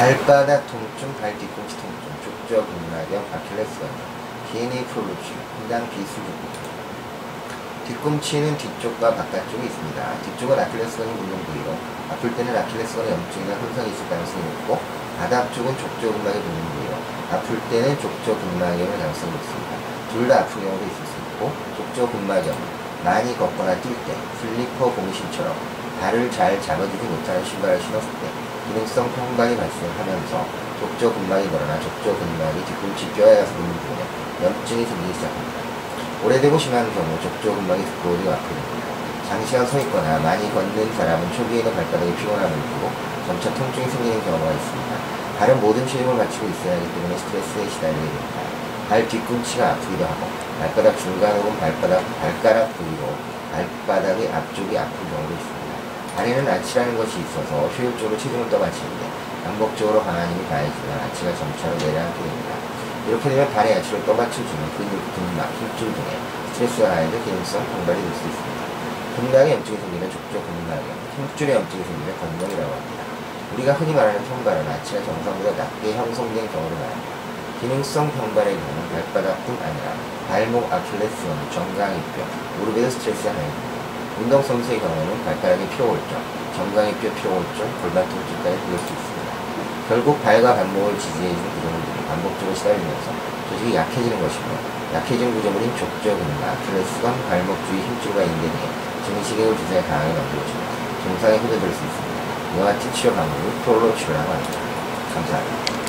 발바닥 통증, 발 뒤꿈치 통증, 족저 근막염, 아킬레스건, DNA prolo치, 분당 비수분. 뒤꿈치는 뒤쪽과 바깥쪽에 있습니다. 뒤쪽은 아킬레스건이 붙는 부위로 아플 때는 아킬레스건의 염증이나 손상이 있을 가능성이 높고 바닥 쪽은 족저 근막이 붙는 부위로 아플 때는 족저 근막염의 가능성이 높습니다. 둘 다 아픈 경우도 있을 수 있고 족저 근막염 많이 걷거나 뛸 때 슬리퍼 공신처럼 발을 잘 잡아주지 못하는 신발을 신었을 때 기능성 평방이 발생하면서 족저 근막이 늘어나 족저 근막이 뒤꿈치 뼈에 가서 붙는 부분에 염증이 생기기 시작합니다. 오래되고 심한 경우 족저 근막이 두꺼워지고 아프게 됩니다. 장시간 서 있거나 많이 걷는 사람은 초기에는 발바닥이 피곤함을 느끼고 점차 통증이 생기는 경우가 있습니다. 다른 모든 체력을 갖추고 있어야 하기 때문에 스트레스에 시달리게 됩니다. 발 뒤꿈치가 아프기도 하고 발바닥 중간 혹은 발바닥 발가락 부위로 발바닥의 앞쪽이 아픈 경우도 있습니다. 다리는 아치라는 것이 있어서 효율적으로 체중을 떠받치는데 반복적으로 힘이 가해지면 아치가 점차로 내려앉게 됩니다. 이렇게 되면 발의 아치를 떠받쳐주는 근육, 근막, 힘줄 등의 스트레스가 가해져 기능성 병발이 될 수 있습니다. 근막에 염증이 생기면 족저 근막염, 힘줄에 염증이 생기면 건명이라고 합니다. 우리가 흔히 말하는 평발은 아치가 정상보다 낮게 형성된 경우를 말합니다. 기능성 평발의 경우는 발바닥뿐 아니라 발목, 아킬레스건, 정강이뼈, 무릎에도 스트레스가 가해집니다. 운동선수의 경우는 발가락의 피로골절, 정강이뼈 피로골절, 골반 통증까지 보일 수 있습니다. 결국 발과 발목을 지지해주는 구조물들이 반복적으로 시달리면서 조직이 약해지는 것이며 약해진 구조물인 족저 근막, 아킬레스건, 발목 주위 힘줄과 인대 등의 증식의 주사에 강하게 만들어주며 증상에 후대될 수 있습니다. 이와 같은 치료 방법을 프롤로 치료라고 합니다. 감사합니다.